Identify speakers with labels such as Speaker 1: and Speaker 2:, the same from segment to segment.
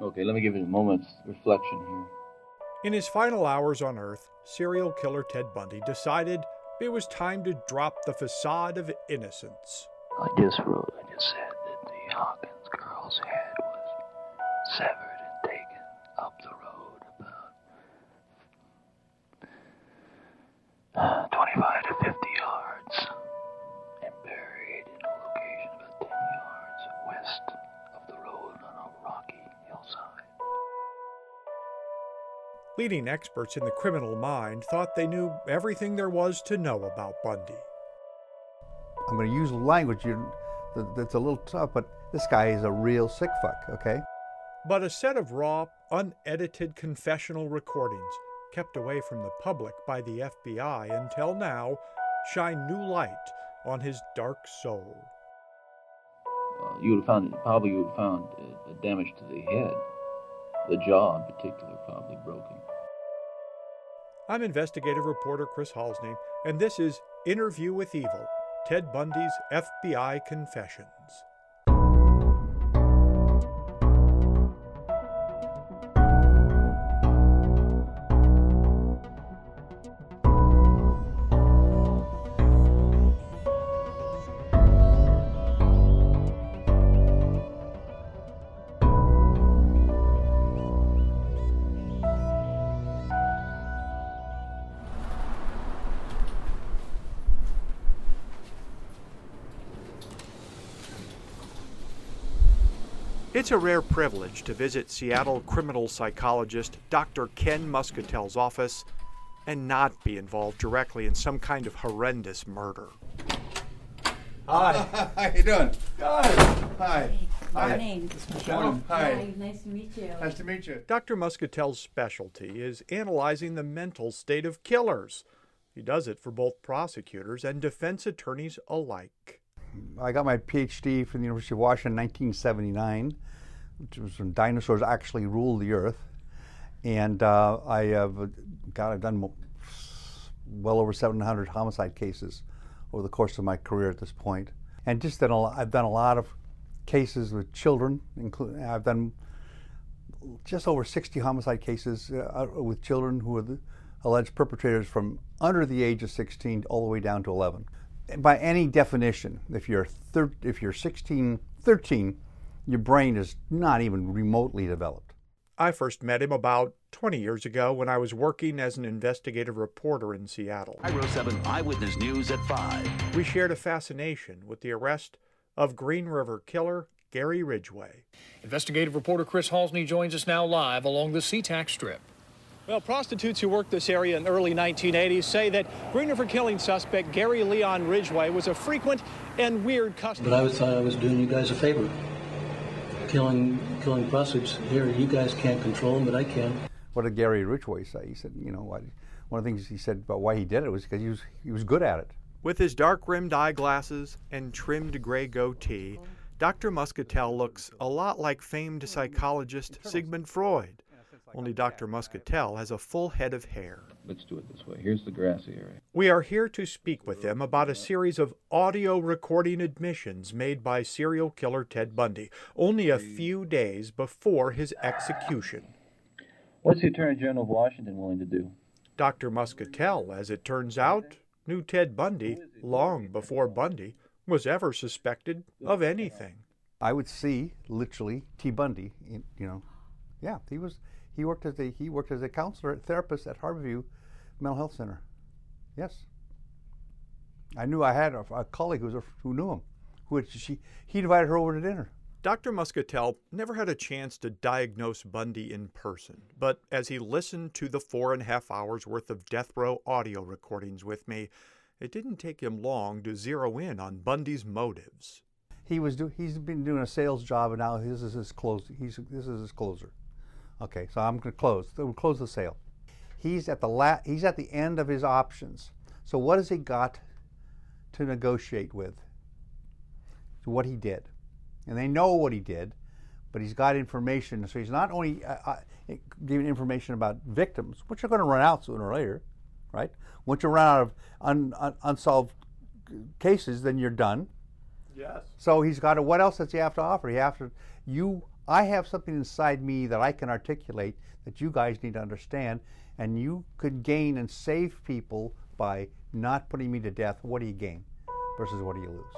Speaker 1: Okay, let me give you a moment's reflection here.
Speaker 2: In his final hours on Earth, serial killer Ted Bundy decided it was time to drop the facade of innocence.
Speaker 1: I just wrote, I just said that the Hawkins girl's head was severed
Speaker 2: Leading experts in the criminal mind thought they knew everything there was to know about Bundy.
Speaker 3: I'm going to use language that's a little tough, but this guy is a real sick fuck, okay?
Speaker 2: But a set of raw, unedited confessional recordings, kept away from the public by the FBI until now, shine new light on his dark soul.
Speaker 1: Uh, you would have found, probably you would have found uh, damage to the head, the jaw in particular, probably broken.
Speaker 2: I'm investigative reporter Chris Halsne, and this is Interview with Evil Ted Bundy's FBI Confessions. It's a rare privilege to visit Seattle criminal psychologist Dr. Ken Muscatel's office and not be involved directly in some kind of horrendous murder.
Speaker 3: Hi. How you doing? Good. Hi.
Speaker 4: Hi. Morning.
Speaker 3: Morning.
Speaker 4: Hi. Nice to meet you.
Speaker 3: Nice to meet you.
Speaker 2: Dr. Muscatel's specialty is analyzing the mental state of killers. He does it for both prosecutors and defense attorneys alike.
Speaker 3: I got my PhD from the University of Washington in 1979, which was when dinosaurs actually ruled the earth. And uh, I have, God, I've done well over 700 homicide cases over the course of my career at this point. And just done I've done a lot of cases with children, including I've done just over 60 homicide cases uh, with children who are the alleged perpetrators from under the age of 16 all the way down to 11 by any definition, if you're thir- if you're 16, 13, your brain is not even remotely developed.
Speaker 2: I first met him about 20 years ago when I was working as an investigative reporter in Seattle.
Speaker 5: KIRO 7 Eyewitness News at 5.
Speaker 2: We shared a fascination with the arrest of Green River killer Gary Ridgway.
Speaker 6: Investigative reporter Chris Halsne joins us now live along the SeaTac Strip.
Speaker 7: Well, prostitutes who worked this area in the early 1980s say that Green River killing suspect Gary Leon Ridgway was a frequent and weird customer.
Speaker 8: But I thought I was doing you guys a favor. Killing, killing prostitutes here, you guys can't control them, but I can.
Speaker 3: What did Gary Ridgway say? He said, you know, one of the things he said about why he did it was because he was, he was good at it.
Speaker 2: With his dark rimmed eyeglasses and trimmed gray goatee, Dr. Muscatel looks a lot like famed psychologist Sigmund Freud. Only Dr. Muscatel has a full head of hair.
Speaker 1: Let's do it this way. Here's the grassy area.
Speaker 2: We are here to speak with him about a series of audio recording admissions made by serial killer Ted Bundy only a few days before his execution.
Speaker 1: What's the Attorney General of Washington willing to do?
Speaker 2: Dr. Muscatel, as it turns out, knew Ted Bundy long before Bundy was ever suspected of anything.
Speaker 3: I would see literally T. Bundy, in, you know, yeah, he was he worked as a he worked as a counselor therapist at Harborview Mental Health Center. Yes. I knew I had a, a colleague who, was a, who knew him, who had, she he invited her over to dinner.
Speaker 2: Dr. Muscatel never had a chance to diagnose Bundy in person, but as he listened to the four and a half hours worth of death row audio recordings with me, it didn't take him long to zero in on Bundy's motives.
Speaker 3: He was do, he's been doing a sales job, and now this is his close. He's this is his closer. Okay, so I'm going to close. So we'll close the sale. He's at the la- he's at the end of his options. So what has he got to negotiate with? So what he did, and they know what he did, but he's got information. So he's not only uh, uh, giving information about victims, which are going to run out sooner or later, right? Once you run out of un- un- unsolved cases, then you're done.
Speaker 2: Yes.
Speaker 3: So he's got to, what else does he have to offer? He have to, you I have something inside me that I can articulate that you guys need to understand, and you could gain and save people by not putting me to death. What do you gain versus what do you lose?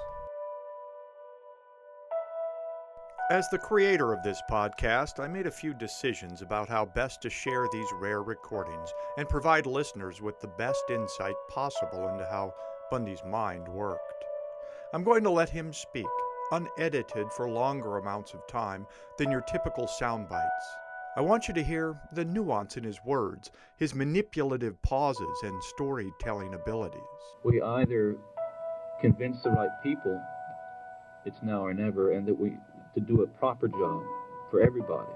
Speaker 2: As the creator of this podcast, I made a few decisions about how best to share these rare recordings and provide listeners with the best insight possible into how Bundy's mind worked. I'm going to let him speak, unedited for longer amounts of time than your typical sound bites. I want you to hear the nuance in his words, his manipulative pauses, and storytelling abilities.
Speaker 1: We either convince the right people it's now or never, and that we to do a proper job for everybody.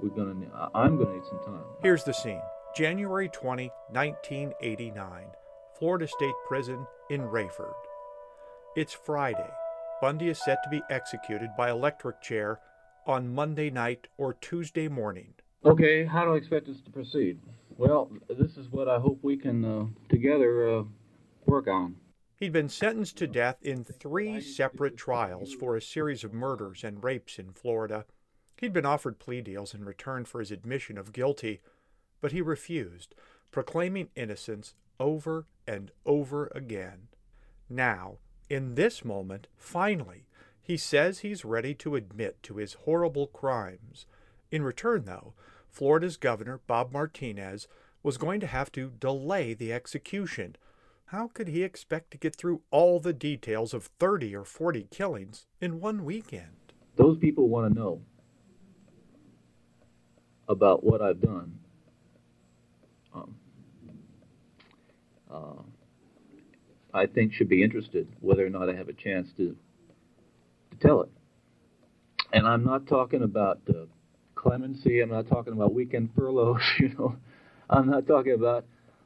Speaker 1: We're gonna. I'm gonna need some time.
Speaker 2: Here's the scene January 20, 1989, Florida State Prison in Raiford. It's Friday. Bundy is set to be executed by electric chair on Monday night or Tuesday morning.
Speaker 1: Okay, how do I expect us to proceed? Well, this is what I hope we can uh, together uh, work on.
Speaker 2: He'd been sentenced to death in three separate trials for a series of murders and rapes in Florida. He'd been offered plea deals in return for his admission of guilty, but he refused, proclaiming innocence over and over again. Now, in this moment, finally, he says he's ready to admit to his horrible crimes. In return, though, Florida's governor, Bob Martinez, was going to have to delay the execution. How could he expect to get through all the details of 30 or 40 killings in one weekend?
Speaker 1: Those people want to know about what I've done. Um, uh, I think should be interested whether or not I have a chance to to tell it. And I'm not talking about uh, clemency. I'm not talking about weekend furloughs. You know, I'm not talking about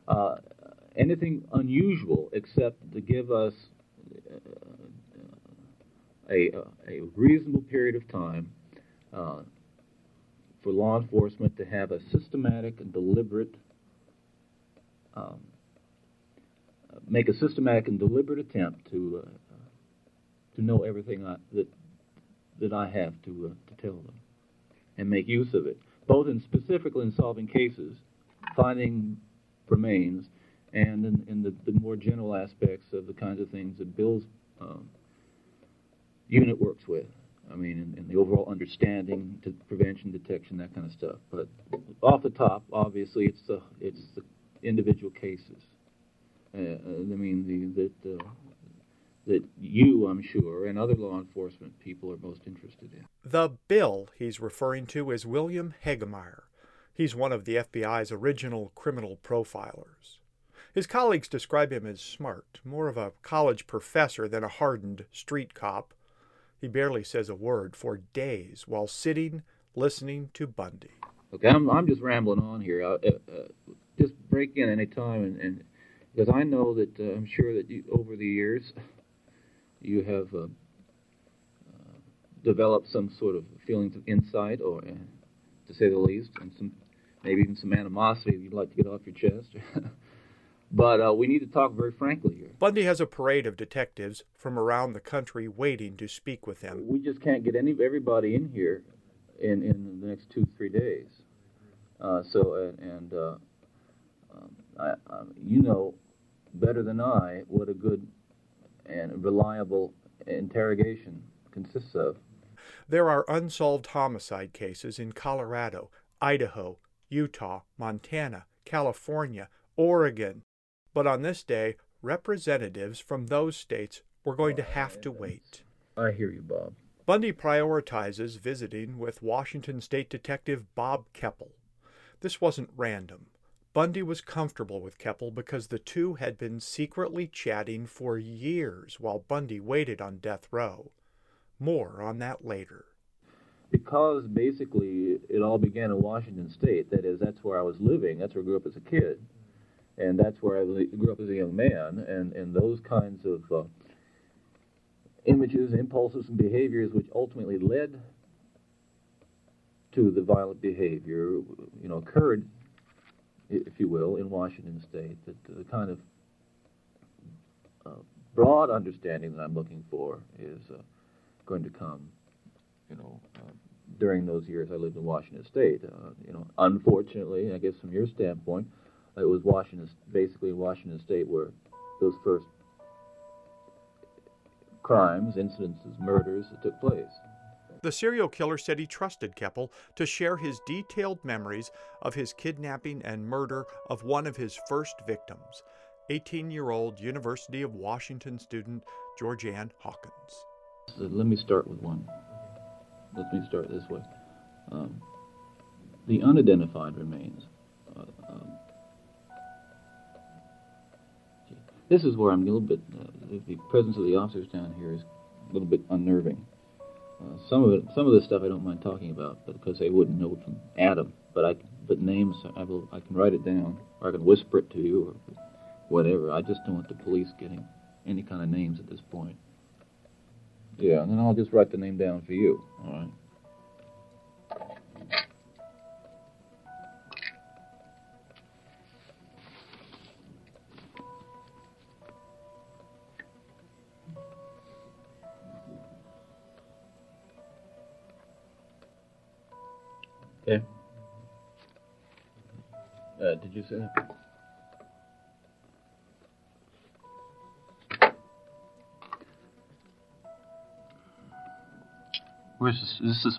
Speaker 1: uh, anything unusual except to give us a, a reasonable period of time uh, for law enforcement to have a systematic and deliberate, um, make a systematic and deliberate attempt to uh, to know everything I, that that I have to uh, to tell them, and make use of it, both in specifically in solving cases, finding remains, and in, in the, the more general aspects of the kinds of things that Bill's um, unit works with. I mean, in, in the overall understanding, to prevention, detection, that kind of stuff. But off the top, obviously, it's the it's the individual cases. Uh, I mean, the, that uh, that you, I'm sure, and other law enforcement people are most interested in.
Speaker 2: The Bill he's referring to is William Hagmaier. He's one of the FBI's original criminal profilers. His colleagues describe him as smart, more of a college professor than a hardened street cop. He barely says a word for days while sitting listening to Bundy.
Speaker 1: Okay, I'm, I'm just rambling on here. Uh, uh, just break in any time, and, and because I know that uh, I'm sure that you, over the years you have uh, uh, developed some sort of feelings of insight, or uh, to say the least, and some maybe even some animosity that you'd like to get off your chest. but uh, we need to talk very frankly here.
Speaker 2: Bundy has a parade of detectives from around the country waiting to speak with him.
Speaker 1: We just can't get any everybody in here in in the next two three days. Uh, so and, and I, um, you know better than I what a good and reliable interrogation consists of.
Speaker 2: There are unsolved homicide cases in Colorado, Idaho, Utah, Montana, California, Oregon. But on this day, representatives from those states were going to have to wait.
Speaker 1: I hear you, Bob.
Speaker 2: Bundy prioritizes visiting with Washington State Detective Bob Keppel. This wasn't random. Bundy was comfortable with Keppel because the two had been secretly chatting for years while Bundy waited on death row. More on that later.
Speaker 1: Because basically it all began in Washington State. That is, that's where I was living. That's where I grew up as a kid, and that's where I grew up as a young man. And and those kinds of uh, images, impulses, and behaviors, which ultimately led to the violent behavior, you know, occurred, if you will, in Washington State. That the kind of uh, broad understanding that I'm looking for is uh, going to come, you know, uh, during those years I lived in Washington State. Uh, you know, unfortunately, I guess from your standpoint, it was Washington, basically Washington State, where those first crimes, incidences, murders that took place.
Speaker 2: The serial killer said he trusted Keppel to share his detailed memories of his kidnapping and murder of one of his first victims, 18 year old University of Washington student Georgann Hawkins.
Speaker 1: So let me start with one. Let me start this way. Um, the unidentified remains. Uh, um, this is where I'm a little bit. Uh, the presence of the officers down here is a little bit unnerving. Some of it, some of this stuff I don't mind talking about, because they wouldn't know from Adam. But I, but names I will, I can write it down, or I can whisper it to you, or whatever. I just don't want the police getting any kind of names at this point. Yeah, and then I'll just write the name down for you. All right. Uh, did you say that? Where's this? This is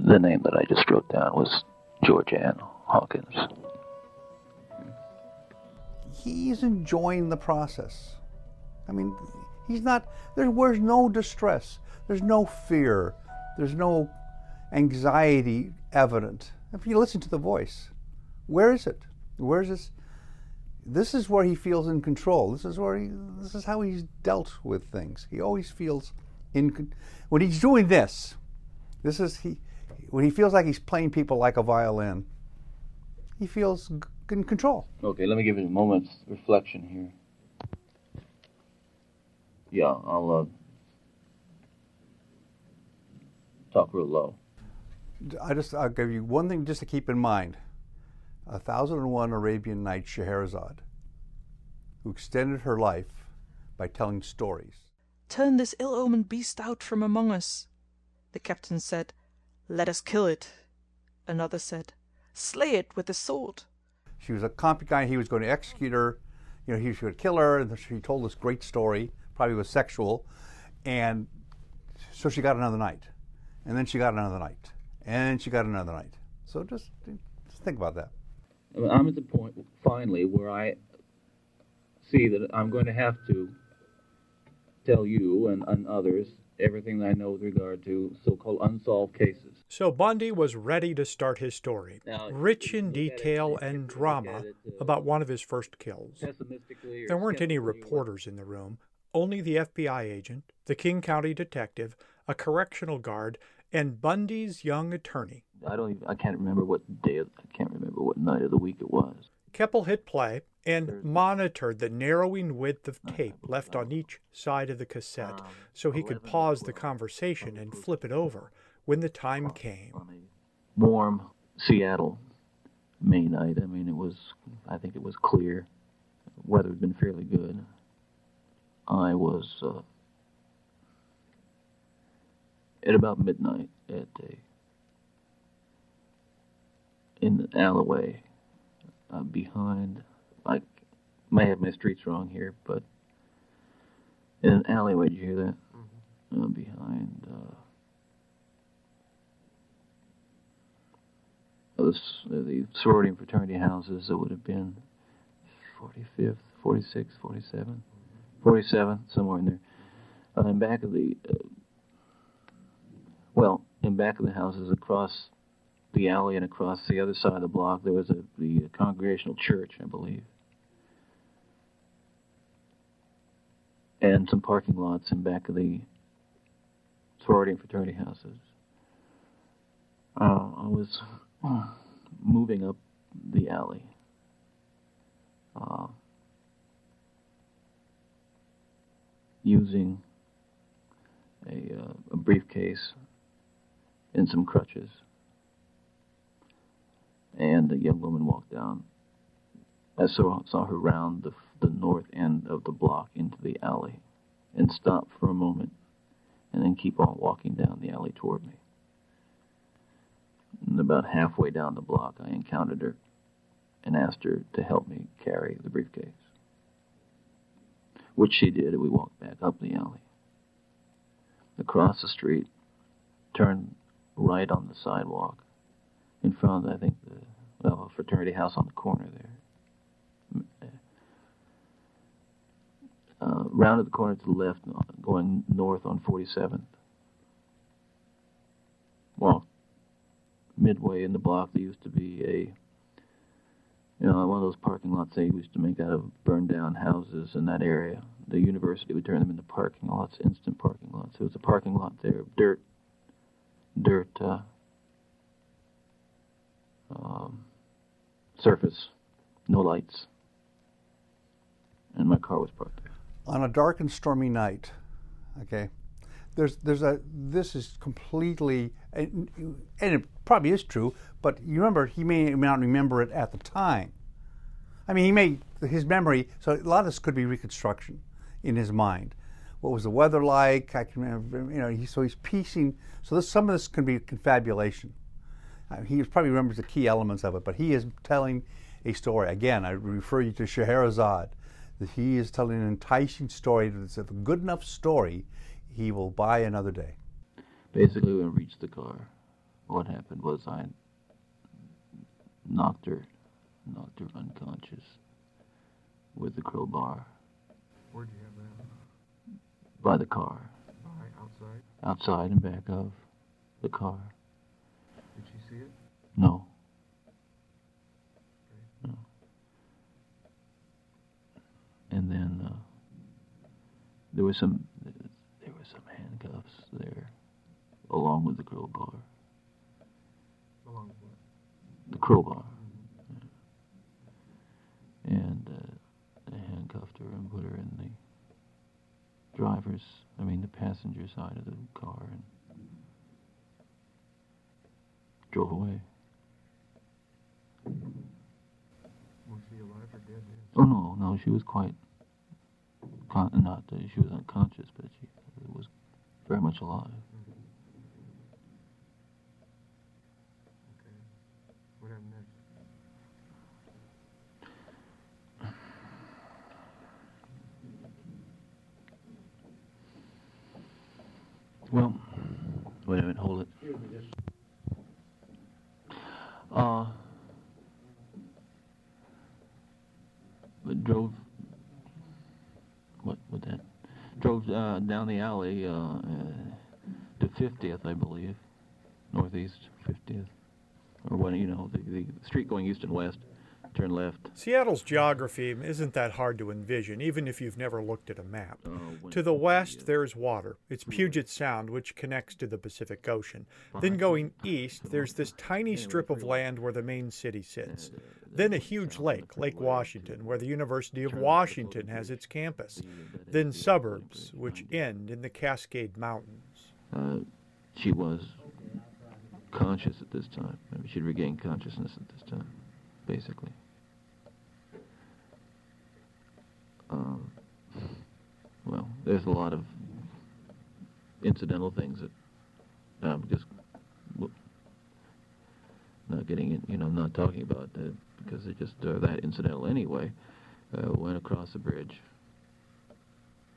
Speaker 1: the name that I just wrote down was Georgann Hawkins.
Speaker 3: He's enjoying the process. I mean, he's not. There's no distress. There's no fear. There's no anxiety evident. If you listen to the voice, where is it? Where is this? This is where he feels in control. This is where he. This is how he's dealt with things. He always feels in. When he's doing this, this is he. When he feels like he's playing people like a violin, he feels in control.
Speaker 1: Okay, let me give you a moment's reflection here. Yeah, I'll uh, talk real low.
Speaker 3: I just I'll give you one thing just to keep in mind. A thousand and one Arabian Nights Scheherazade, who extended her life by telling stories.
Speaker 9: Turn this ill-omened beast out from among us. The captain said, Let us kill it. Another said, Slay it with the sword.
Speaker 3: She was a concubine. He was going to execute her. You know, he was going to kill her. And she told this great story, probably was sexual. And so she got another night. And then she got another night. And she got another night. So just, just think about that.
Speaker 1: I'm at the point, finally, where I see that I'm going to have to tell you and, and others everything that I know with regard to so-called unsolved cases.
Speaker 2: So Bundy was ready to start his story,
Speaker 1: Now,
Speaker 2: rich in
Speaker 1: look at it,
Speaker 2: detail and drama
Speaker 1: it, uh,
Speaker 2: about one of his first kills. There weren't any reporters in the room, only the FBI agent, the King County detective, a correctional guard, and Bundy's young attorney.
Speaker 1: I don't. Even, I can't remember what day. I can't remember what night of the week it was.
Speaker 2: Keppel hit play and monitored the narrowing width of tape left on each side of the cassette so he could pause the conversation and flip it over when the time came.
Speaker 1: Warm Seattle May night. I mean, it was. I think it was clear. Weather had been fairly good. I was uh, at about midnight at a in the alleyway uh, behind. I may have my streets wrong here, but in an alleyway. Did you hear that? Uh, behind. Uh, the, the sorority and fraternity houses that would have been 45th, 46, 47, 47, somewhere in there. Uh, in back of the, uh, well, in back of the houses across the alley and across the other side of the block, there was a the Congregational Church, I believe, and some parking lots in back of the sorority and fraternity houses. Uh, I was moving up the alley. Uh, using a, uh, a briefcase and some crutches. And a young woman walked down. I saw, saw her round the, the north end of the block into the alley and stop for a moment and then keep on walking down the alley toward me. And about halfway down the block, I encountered her and asked her to help me carry the briefcase, which she did, and we walked back up the alley. Across the street, turned right on the sidewalk in front of, I think, the well, fraternity house on the corner there. Uh, rounded the corner to the left, going north on 47th. Well, midway in the block, there used to be a, you know, one of those parking lots they used to make out of burned down houses in that area. The university would turn them into parking lots, instant parking lots. There was a parking lot there, dirt, dirt, uh, um, surface, no lights, and my car was parked there.
Speaker 3: On a dark and stormy night, okay, there's there's a this is completely and, and it probably is true, but you remember he may not remember it at the time. I mean, he may his memory. So a lot of this could be reconstruction in his mind. What was the weather like? I can remember, you know. He, so he's piecing. So this, some of this can be confabulation. Uh, he probably remembers the key elements of it, but he is telling a story. Again, I refer you to Scheherazade. That he is telling an enticing story. That's a good enough story, he will buy another day.
Speaker 1: Basically, when we reached the car, what happened was I knocked her, knocked her unconscious with the crowbar.
Speaker 10: Where'd you have that?
Speaker 1: By the car.
Speaker 10: By outside?
Speaker 1: Outside and back of the car.
Speaker 10: Did she see it?
Speaker 1: No. No. And then uh, there was some there were some handcuffs there, along with the crowbar.
Speaker 10: Along with what?
Speaker 1: The crowbar. And uh, they handcuffed her and put her in the driver's, I mean the passenger side of the car, and drove away.
Speaker 10: Was she alive or dead?
Speaker 1: Oh no, no, she was quite con- not uh, she was unconscious, but she was very much alive.
Speaker 10: Okay. What happened next?
Speaker 1: Well, wait a minute, hold it. Uh, but drove. What? What that? Drove uh, down the alley uh, uh, to 50th, I believe, northeast 50th, or what? You know, the, the street going east and west. Turn left.
Speaker 2: Seattle's geography isn't that hard to envision, even if you've never looked at a map. To the west, there's water. It's Puget Sound, which connects to the Pacific Ocean. Then going east, there's this tiny strip of land where the main city sits. Then a huge lake, Lake Washington, where the University of Washington has its campus. Then suburbs, which end in the Cascade Mountains.
Speaker 1: Uh, she was conscious at this time. Maybe she'd regained consciousness at this time, basically. Um, well, there's a lot of incidental things that I'm just not getting, in, you know, I'm not talking about uh, because they're just uh, that incidental anyway. Uh, went across the bridge,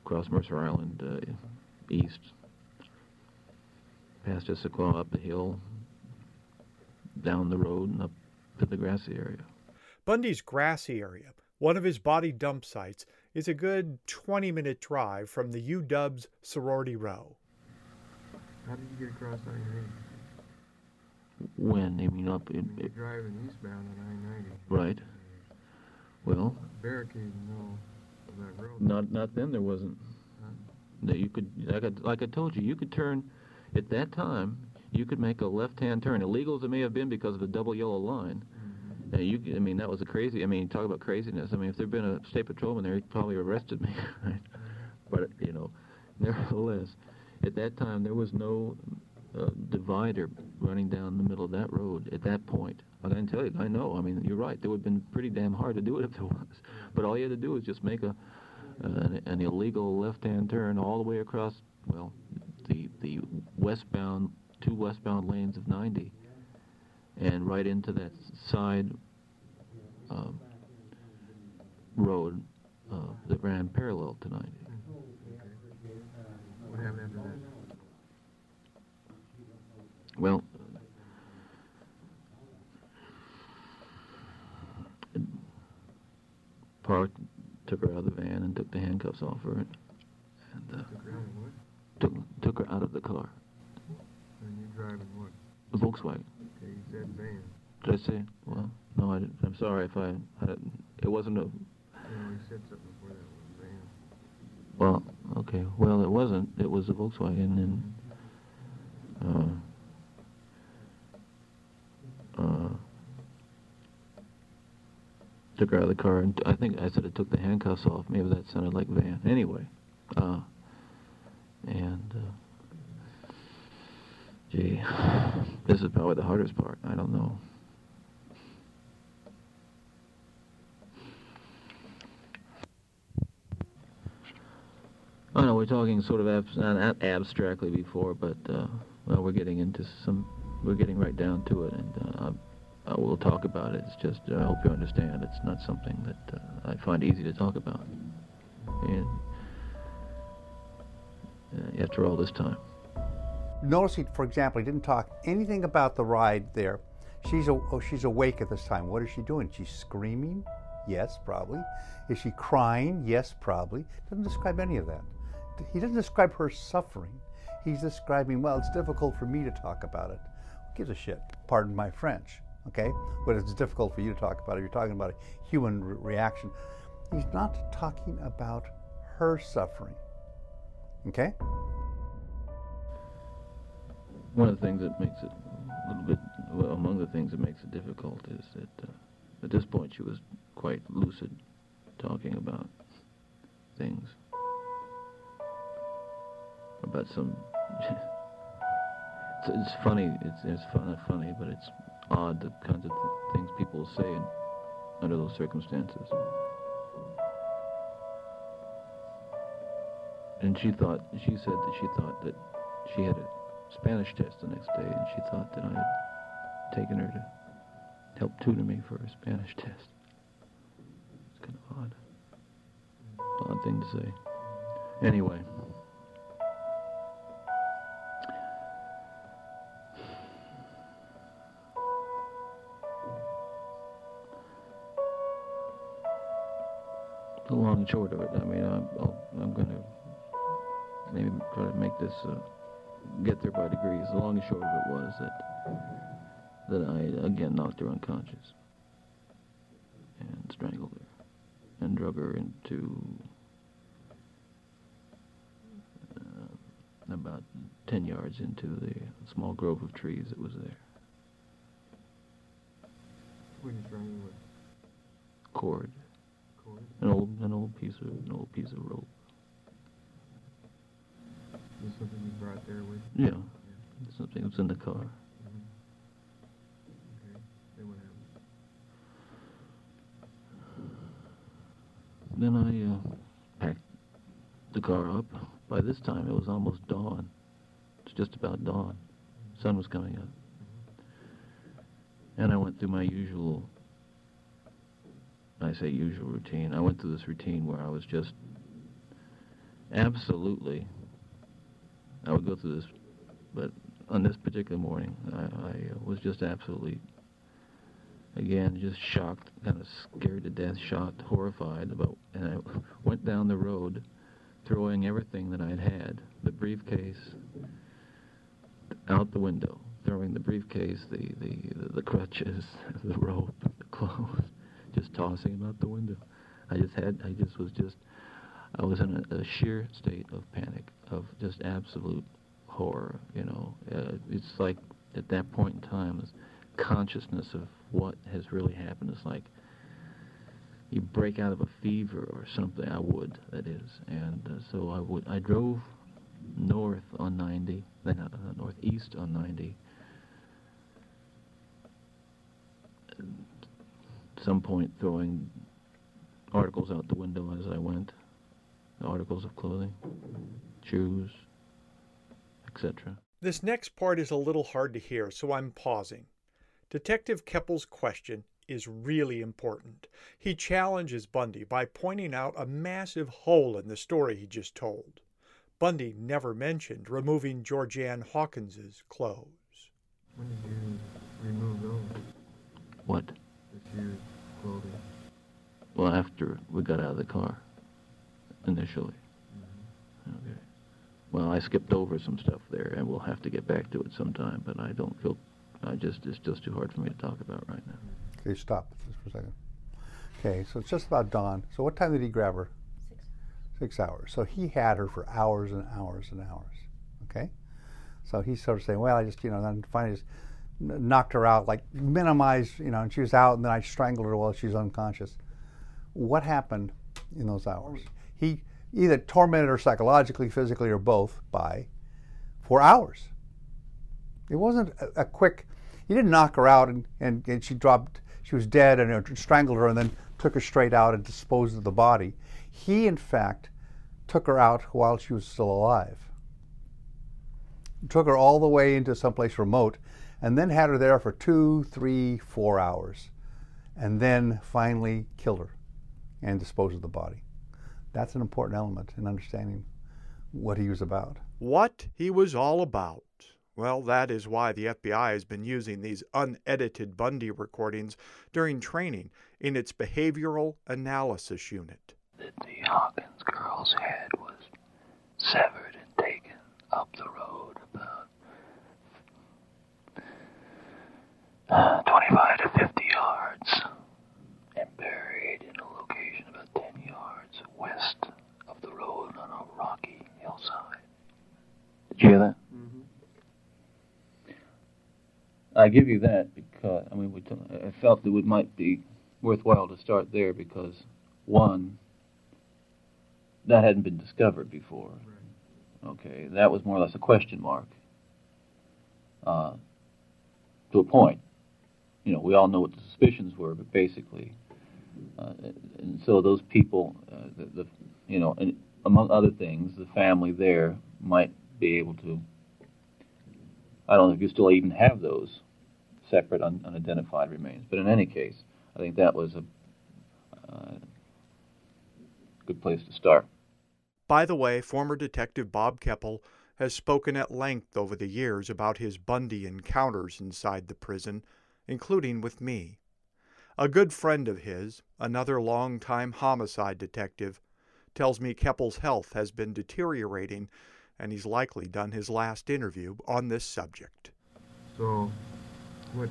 Speaker 1: across Mercer Island, uh, east, past Issaquah, up the hill, down the road, and up to the grassy area.
Speaker 2: Bundy's grassy area, one of his body dump sites, is a good 20 minute drive from the UW's sorority row.
Speaker 10: How did you get across I-90?
Speaker 1: When? I mean, up in,
Speaker 10: You're driving eastbound on I-90.
Speaker 1: right. Well,
Speaker 10: Barricade, no, of that road.
Speaker 1: not not then. There wasn't.
Speaker 10: Huh?
Speaker 1: No, you could, like I, like I told you, you could turn. At that time, you could make a left-hand turn. Illegal as it may have been because of the double yellow line. Uh, you, I mean, that was a crazy. I mean, talk about craziness. I mean, if there'd been a state patrolman there, he'd probably arrested me. Right? But you know, nevertheless, at that time there was no uh, divider running down the middle of that road at that point. I can tell you, I know. I mean, you're right. It would have been pretty damn hard to do it if there was. But all you had to do was just make a uh, an, an illegal left-hand turn all the way across. Well, the the westbound two westbound lanes of 90 and right into that side um, road uh, that ran parallel to 90.
Speaker 10: What happened after that?
Speaker 1: Well, parked, took her out of the van, and took the handcuffs off her, and, and uh,
Speaker 10: Took her out of
Speaker 1: took her out of the car,
Speaker 10: And you driving what?
Speaker 1: the Volkswagen.
Speaker 10: You said van.
Speaker 1: Did I say? Well, no, I didn't. I'm sorry if I. I it wasn't a.
Speaker 10: Know, you said something before that was van.
Speaker 1: Well, okay. Well, it wasn't. It was a Volkswagen, and uh, uh, took her out of the car, and I think I said it took the handcuffs off. Maybe that sounded like van. Anyway, uh, and uh, gee, this is probably the hardest part. I don't know. I know we're talking sort of abs- not abstractly before, but uh, well, we're getting into some. We're getting right down to it, and uh, I, will talk about it. It's just I hope you understand. It's not something that uh, I find easy to talk about. And uh, after all this time,
Speaker 3: Notice, he, for example, he didn't talk anything about the ride there. She's, a, oh, she's awake at this time. What is she doing? She's screaming? Yes, probably. Is she crying? Yes, probably. Doesn't describe any of that. He doesn't describe her suffering. He's describing, well, it's difficult for me to talk about it. Who gives a shit? Pardon my French, okay? But it's difficult for you to talk about it. You're talking about a human re- reaction. He's not talking about her suffering, okay?
Speaker 1: One of the things that makes it a little bit, well, among the things that makes it difficult is that uh, at this point she was quite lucid, talking about things, about some. it's, it's funny. It's it's fun, not funny, but it's odd the kinds of th- things people say in, under those circumstances. And she thought, she said that she thought that she had a Spanish test the next day, and she thought that I had taken her to help tutor me for a Spanish test. It's kind of odd. Odd thing to say. Anyway. The long and short of it, I mean, I'm, I'm going to maybe try to make this uh, get there by degrees. The long and short of it was that that I again knocked her unconscious and strangled her and drug her into uh, about ten yards into the small grove of trees that was there.
Speaker 10: What are you with?
Speaker 1: Cord,
Speaker 10: Cord?
Speaker 1: an old an old piece of an old piece of rope.
Speaker 10: Something you brought there with?
Speaker 1: Yeah, something that was in the car.
Speaker 10: Mm-hmm. Okay. Then what happened?
Speaker 1: Then I uh, packed the car up. By this time, it was almost dawn. It's just about dawn. Sun was coming up. And I went through my usual, I say usual routine. I went through this routine where I was just absolutely, I would go through this, but on this particular morning, I, I was just absolutely again, just shocked, kind of scared to death, shocked, horrified about, and I went down the road, throwing everything that I'd had, the briefcase, out the window, throwing the briefcase, the the the crutches, the rope, the clothes, just tossing them out the window. I just had, I just was just, I was in a, a sheer state of panic, of just absolute horror. You know, uh, it's like at that point in time, consciousness of what has really happened is like you break out of a fever or something. I would, that is, and uh, so I would. I drove north on 90, then uh, northeast on 90. At some point, throwing articles out the window as I went, articles of clothing, shoes, etc.
Speaker 2: This next part is a little hard to hear, so I'm pausing. Detective Keppel's question is really important. He challenges Bundy by pointing out a massive hole in the story he just told. Bundy never mentioned removing Georgann Hawkins's clothes.
Speaker 10: When did you remove those?
Speaker 1: What?
Speaker 10: The shoes, clothing.
Speaker 1: Well, after we got out of the car, initially. Okay. Well, I skipped over some stuff there, and we'll have to get back to it sometime. But I don't feel, I just it's just too hard for me to talk about right now.
Speaker 3: Okay, stop just for a second. Okay, so it's just about dawn. So what time did he grab her? Six Six hours. So he had her for hours and hours and hours. Okay? So he's sort of saying, well, I just, you know, then finally just knocked her out, like minimized, you know, and she was out, and then I strangled her while she was unconscious. What happened in those hours? He either tormented her psychologically, physically, or both by for hours. It wasn't a, a quick, he didn't knock her out and, and, and she dropped, she was dead and uh, strangled her and then took her straight out and disposed of the body. He, in fact, took her out while she was still alive. Took her all the way into someplace remote and then had her there for two, three, four hours. And then finally killed her and disposed of the body. That's an important element in understanding what he was about.
Speaker 2: What he was all about. Well, that is why the FBI has been using these unedited Bundy recordings during training in its behavioral analysis unit.
Speaker 1: That The Hawkins girl's head was severed and taken up the road about uh, 25 to 50 yards and buried in a location about 10 yards west of the road on a rocky hillside. Did you hear that? I give you that because I mean, we t- I felt that it might be worthwhile to start there because one, that hadn't been discovered before. Okay, that was more or less a question mark. Uh, to a point, you know, we all know what the suspicions were, but basically, and so those people, uh, the, the, you know, and among other things, the family there might be able to. I don't know if you still even have those separate un- unidentified remains, but in any case, I think that was a uh, good place to start.
Speaker 2: By the way, former Detective Bob Keppel has spoken at length over the years about his Bundy encounters inside the prison, including with me. A good friend of his, another long-time homicide detective, tells me Keppel's health has been deteriorating and he's likely done his last interview on this subject.
Speaker 10: So, what,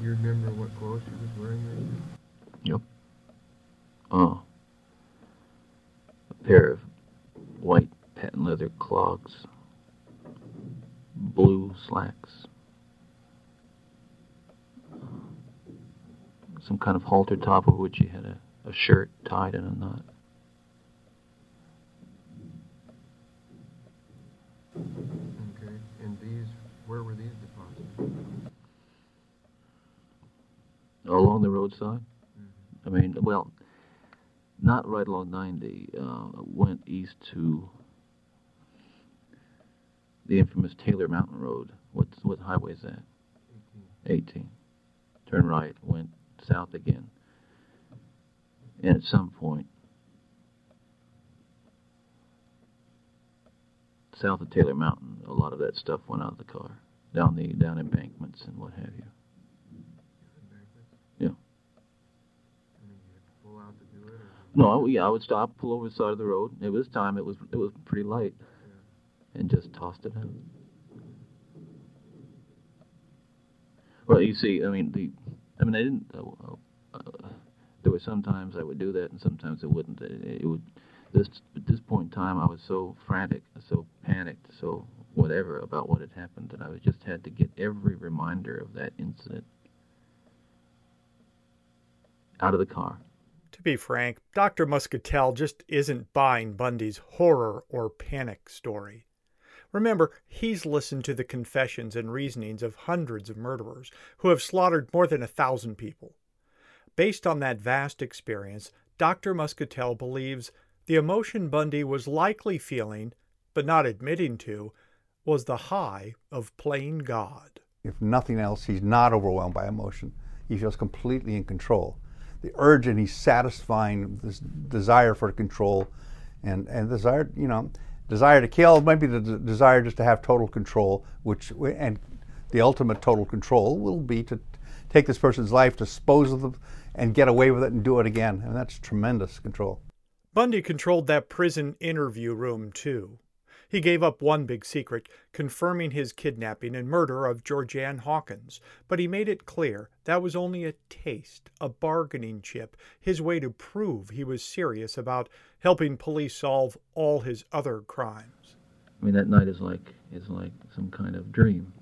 Speaker 10: you remember what clothes she was wearing right
Speaker 1: Yep. Oh. A pair of white patent leather clogs, blue slacks, some kind of halter top of which he had a, a shirt tied in a knot.
Speaker 10: Okay, and these, where were these deposited?
Speaker 1: Along the roadside? I mean, well, not right along 90. Uh, went east to the infamous Taylor Mountain Road. What what highway is that? 18. Turn right, went south again. And at some point, south of Taylor Mountain, a lot of that stuff went out of the car, down the down embankments and what have you. Yeah.
Speaker 10: Do it, or?
Speaker 1: No, I, yeah, I would stop, pull over the side of the road. It was time. It was it was pretty light, and just tossed it out. Well, you see, I mean the, I mean I didn't. Uh, uh, there were sometimes I would do that, and sometimes I wouldn't. It, it would. This at this point in time, I was so frantic, so panicked, so whatever about what had happened that I just had to get every reminder of that incident out of the car.
Speaker 2: To be frank, Dr. Muscatel just isn't buying Bundy's horror or panic story. Remember, he's listened to the confessions and reasonings of hundreds of murderers who have slaughtered more than a thousand people. Based on that vast experience, Dr. Muscatel believes the emotion Bundy was likely feeling, but not admitting to, was the high of playing God.
Speaker 3: if nothing else, he's not overwhelmed by emotion. He feels completely in control. The urge and he's satisfying this desire for control and, and desire, you know, desire to kill might be the d- desire just to have total control, which, and the ultimate total control will be to take this person's life, dispose of them, and get away with it and do it again. And that's tremendous control.
Speaker 2: Bundy controlled that prison interview room, too. He gave up one big secret, confirming his kidnapping and murder of Georgann Hawkins, but he made it clear that was only a taste, a bargaining chip, his way to prove he was serious about helping police solve all his other crimes.
Speaker 1: I mean, that night is like is like some kind of dream,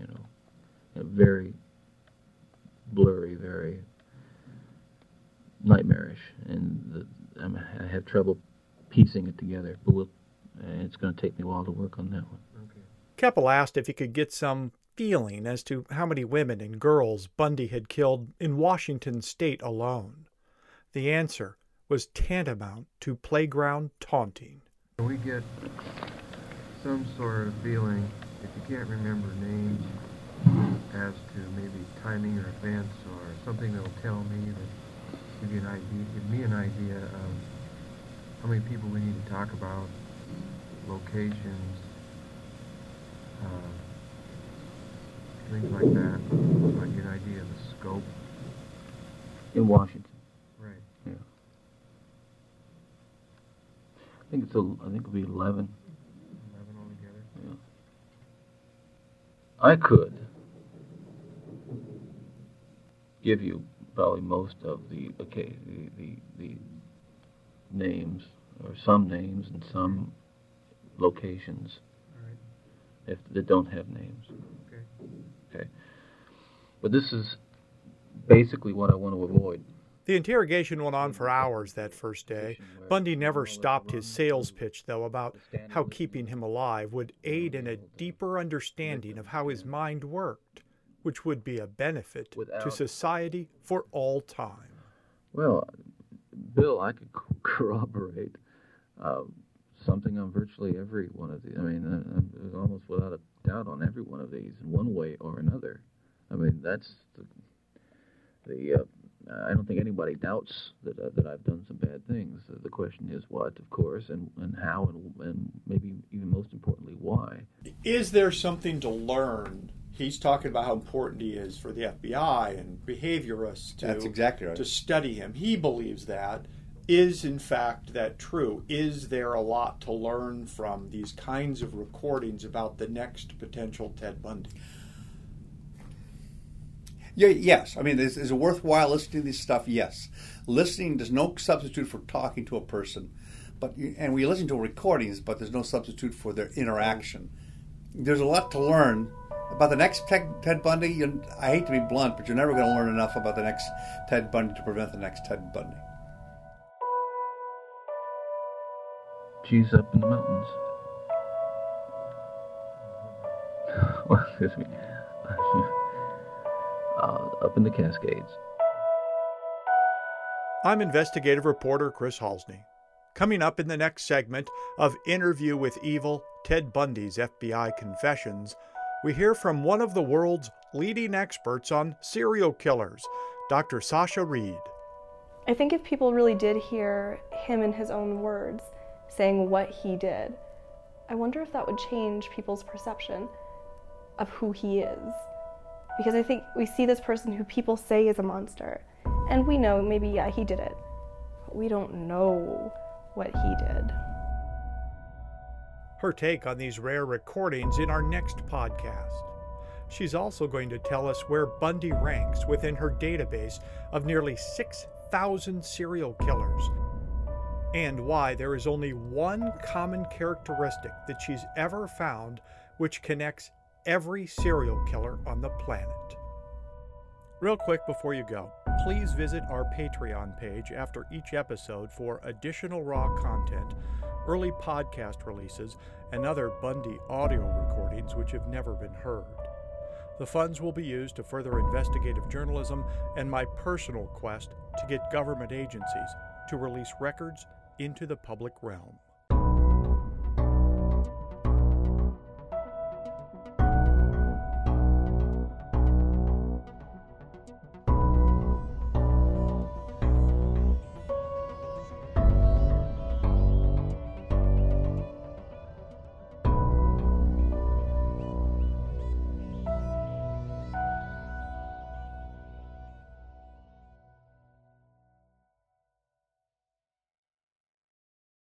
Speaker 1: you know, very blurry, very nightmarish, and the, I have trouble piecing it together. But we'll and it's going to take me a while to work on that one.
Speaker 2: Okay. Keppel asked if he could get some feeling as to how many women and girls Bundy had killed in Washington state alone. The answer was tantamount to playground taunting.
Speaker 10: We get some sort of feeling, if you can't remember names, as to maybe timing or events or something that'll tell me that give you an idea, give me an idea of how many people we need to talk about locations, uh, things like that, so I get an idea of the scope.
Speaker 1: In Washington.
Speaker 10: Right.
Speaker 1: Yeah. I think it's a, I think it'll be eleven.
Speaker 10: Eleven altogether.
Speaker 1: Yeah. I could give you probably most of the okay the the, the names or some names and some locations
Speaker 10: right.
Speaker 1: if that don't have names.
Speaker 10: Okay.
Speaker 1: Okay. But this is basically what I want to avoid.
Speaker 2: The interrogation went on for hours that first day. Bundy never stopped his sales pitch, though, about how keeping him alive would aid in a deeper understanding of how his mind worked, which would be a benefit to society for all time.
Speaker 1: Well, Bill, I could corroborate. Uh, something on virtually every one of these. I mean, uh, uh, almost without a doubt on every one of these in one way or another. I mean, that's the. the uh, I don't think anybody doubts that uh, that I've done some bad things. Uh, the question is what, of course, and, and how, and, and maybe even most importantly, why.
Speaker 2: Is there something to learn? He's talking about how important he is for the FBI and behaviorists to,
Speaker 3: That's exactly right.
Speaker 2: to study him. He believes that. Is in fact that true? Is there a lot to learn from these kinds of recordings about the next potential Ted Bundy?
Speaker 3: Yeah, yes. I mean, is, is it worthwhile listening to this stuff? Yes. Listening is no substitute for talking to a person, but and we listen to recordings, but there's no substitute for their interaction. There's a lot to learn about the next Ted, Bundy. I hate to be blunt, but you're never going to learn enough about the next Ted Bundy to prevent the next Ted Bundy.
Speaker 1: She's up in the mountains. well, excuse me. Uh, up in the Cascades.
Speaker 2: I'm investigative reporter Chris Halsne. Coming up in the next segment of Interview with Evil Ted Bundy's FBI Confessions, we hear from one of the world's leading experts on serial killers, Dr. Sasha Reid.
Speaker 11: I think if people really did hear him in his own words, saying what he did. I wonder if that would change people's perception of who he is. Because I think we see this person who people say is a monster, and we know maybe, yeah, he did it, but we don't know what he did.
Speaker 2: Her take on these rare recordings in our next podcast. She's also going to tell us where Bundy ranks within her database of nearly 6,000 serial killers and why there is only one common characteristic that she's ever found which connects every serial killer on the planet. Real quick before you go, please visit our Patreon page after each episode for additional raw content, early podcast releases, and other Bundy audio recordings which have never been heard. The funds will be used to further investigative journalism and my personal quest to get government agencies to release records into the public realm.